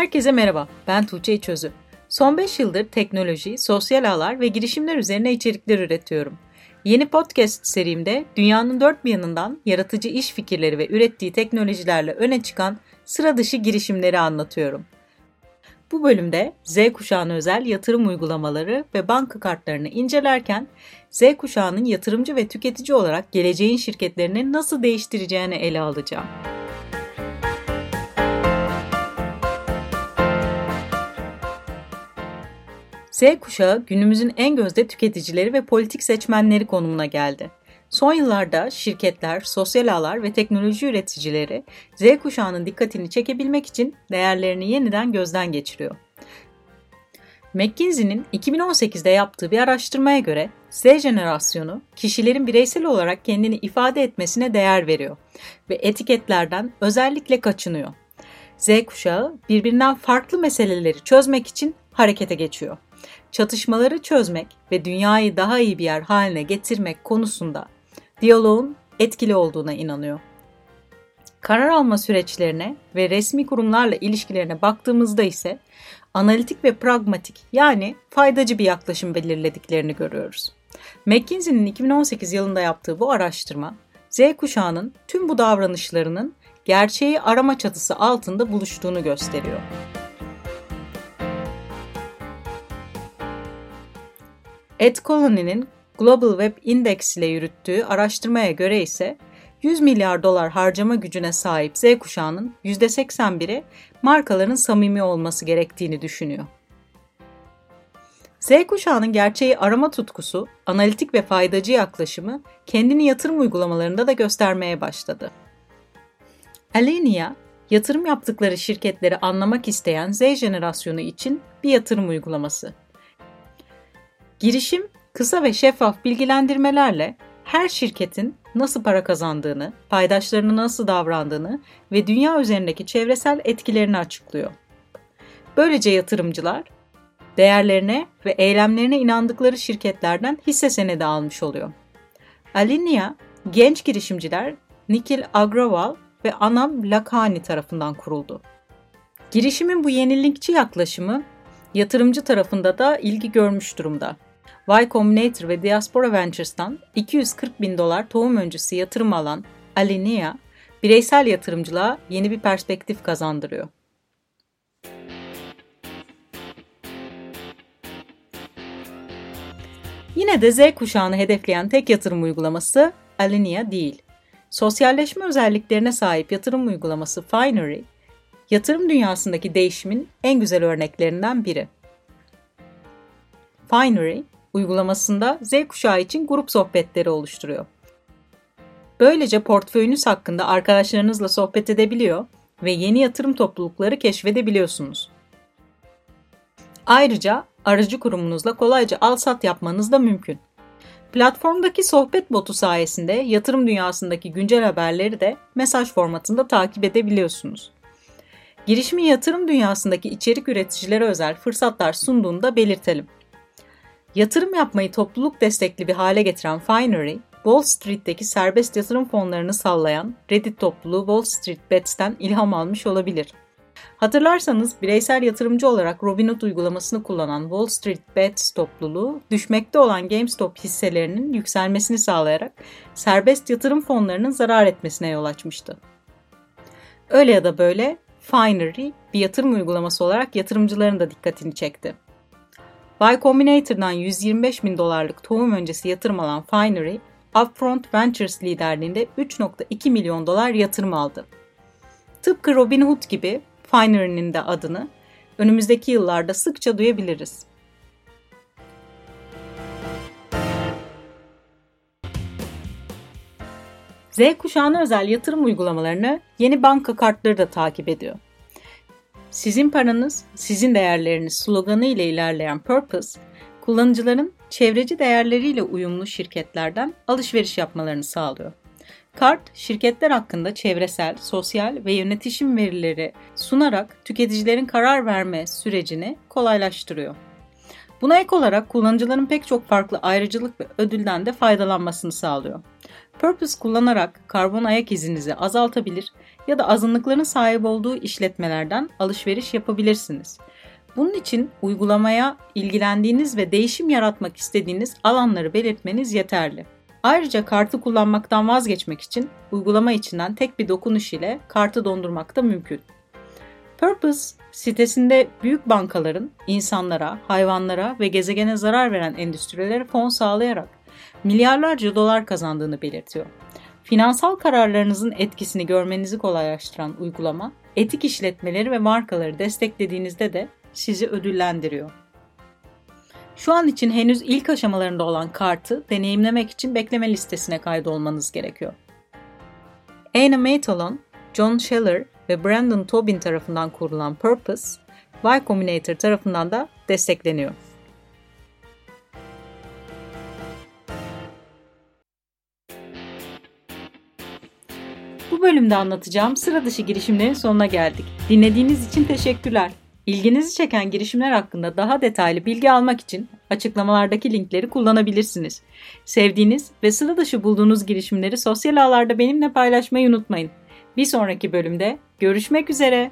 Herkese merhaba, ben Tuğçe İçözü. Son 5 yıldır teknoloji, sosyal ağlar ve girişimler üzerine içerikler üretiyorum. Yeni podcast serimde dünyanın dört bir yanından yaratıcı iş fikirleri ve ürettiği teknolojilerle öne çıkan sıra dışı girişimleri anlatıyorum. Bu bölümde Z kuşağına özel yatırım uygulamaları ve banka kartlarını incelerken Z kuşağının yatırımcı ve tüketici olarak geleceğin şirketlerini nasıl değiştireceğini ele alacağım. Z kuşağı günümüzün en gözde tüketicileri ve politik seçmenleri konumuna geldi. Son yıllarda şirketler, sosyal ağlar ve teknoloji üreticileri Z kuşağının dikkatini çekebilmek için değerlerini yeniden gözden geçiriyor. McKinsey'nin 2018'de yaptığı bir araştırmaya göre Z jenerasyonu kişilerin bireysel olarak kendini ifade etmesine değer veriyor ve etiketlerden özellikle kaçınıyor. Z kuşağı birbirinden farklı meseleleri çözmek için harekete geçiyor. Çatışmaları çözmek ve dünyayı daha iyi bir yer haline getirmek konusunda diyaloğun etkili olduğuna inanıyor. Karar alma süreçlerine ve resmi kurumlarla ilişkilerine baktığımızda ise analitik ve pragmatik yani faydacı bir yaklaşım belirlediklerini görüyoruz. McKinsey'nin 2018 yılında yaptığı bu araştırma, Z kuşağının tüm bu davranışlarının gerçeği arama çatısı altında buluştuğunu gösteriyor. Ed Global Web Index ile yürüttüğü araştırmaya göre ise 100 milyar dolar harcama gücüne sahip Z kuşağının %81'i markaların samimi olması gerektiğini düşünüyor. Z kuşağının gerçeği arama tutkusu, analitik ve faydacı yaklaşımı kendini yatırım uygulamalarında da göstermeye başladı. Alenia, yatırım yaptıkları şirketleri anlamak isteyen Z jenerasyonu için bir yatırım uygulaması. Girişim, kısa ve şeffaf bilgilendirmelerle her şirketin nasıl para kazandığını, paydaşlarına nasıl davrandığını ve dünya üzerindeki çevresel etkilerini açıklıyor. Böylece yatırımcılar değerlerine ve eylemlerine inandıkları şirketlerden hisse senedi almış oluyor. Alinea, genç girişimciler Nikhil Agrawal ve Anam Lakhani tarafından kuruldu. Girişimin bu yenilikçi yaklaşımı yatırımcı tarafında da ilgi görmüş durumda. Y Combinator ve Diaspora Ventures'tan 240 bin dolar tohum öncesi yatırım alan Alinea, bireysel yatırımcılığa yeni bir perspektif kazandırıyor. Yine de Z kuşağını hedefleyen tek yatırım uygulaması Alinea değil. Sosyalleşme özelliklerine sahip yatırım uygulaması Finery, yatırım dünyasındaki değişimin en güzel örneklerinden biri. Finery, uygulamasında Z kuşağı için grup sohbetleri oluşturuyor. Böylece portföyünüz hakkında arkadaşlarınızla sohbet edebiliyor ve yeni yatırım toplulukları keşfedebiliyorsunuz. Ayrıca aracı kurumunuzla kolayca al-sat yapmanız da mümkün. Platformdaki sohbet botu sayesinde yatırım dünyasındaki güncel haberleri de mesaj formatında takip edebiliyorsunuz. Girişimin yatırım dünyasındaki içerik üreticilere özel fırsatlar sunduğunu da belirtelim. Yatırım yapmayı topluluk destekli bir hale getiren Finery, Wall Street'teki serbest yatırım fonlarını sallayan Reddit topluluğu Wall Street Bets'ten ilham almış olabilir. Hatırlarsanız bireysel yatırımcı olarak Robinhood uygulamasını kullanan Wall Street Bets topluluğu düşmekte olan GameStop hisselerinin yükselmesini sağlayarak serbest yatırım fonlarının zarar etmesine yol açmıştı. Öyle ya da böyle Finery bir yatırım uygulaması olarak yatırımcıların da dikkatini çekti. Y Combinator'dan 125 bin dolarlık tohum öncesi yatırım alan Finery, Upfront Ventures liderliğinde 3.2 milyon dolar yatırım aldı. Tıpkı Robinhood gibi Finery'nin de adını önümüzdeki yıllarda sıkça duyabiliriz. Z kuşağına özel yatırım uygulamalarını yeni banka kartları da takip ediyor. Sizin paranız, sizin değerleriniz sloganı ile ilerleyen Purpose, kullanıcıların çevreci değerleriyle uyumlu şirketlerden alışveriş yapmalarını sağlıyor. Kart, şirketler hakkında çevresel, sosyal ve yönetişim verileri sunarak tüketicilerin karar verme sürecini kolaylaştırıyor. Buna ek olarak kullanıcıların pek çok farklı ayrıcalık ve ödülden de faydalanmasını sağlıyor. Purpose kullanarak karbon ayak izinizi azaltabilir ya da azınlıkların sahip olduğu işletmelerden alışveriş yapabilirsiniz. Bunun için uygulamaya ilgilendiğiniz ve değişim yaratmak istediğiniz alanları belirtmeniz yeterli. Ayrıca kartı kullanmaktan vazgeçmek için uygulama içinden tek bir dokunuş ile kartı dondurmak da mümkün. Purpose sitesinde büyük bankaların insanlara, hayvanlara ve gezegene zarar veren endüstrilere fon sağlayarak milyarlarca dolar kazandığını belirtiyor. Finansal kararlarınızın etkisini görmenizi kolaylaştıran uygulama, etik işletmeleri ve markaları desteklediğinizde de sizi ödüllendiriyor. Şu an için henüz ilk aşamalarında olan kartı deneyimlemek için bekleme listesine kaydolmanız gerekiyor. Anna Matalon, John Scheller ve Brandon Tobin tarafından kurulan Purpose, Y Combinator tarafından da destekleniyor. Bu bölümde anlatacağım sıra dışı girişimlerin sonuna geldik. Dinlediğiniz için teşekkürler. İlginizi çeken girişimler hakkında daha detaylı bilgi almak için açıklamalardaki linkleri kullanabilirsiniz. Sevdiğiniz ve sıra dışı bulduğunuz girişimleri sosyal ağlarda benimle paylaşmayı unutmayın. Bir sonraki bölümde görüşmek üzere.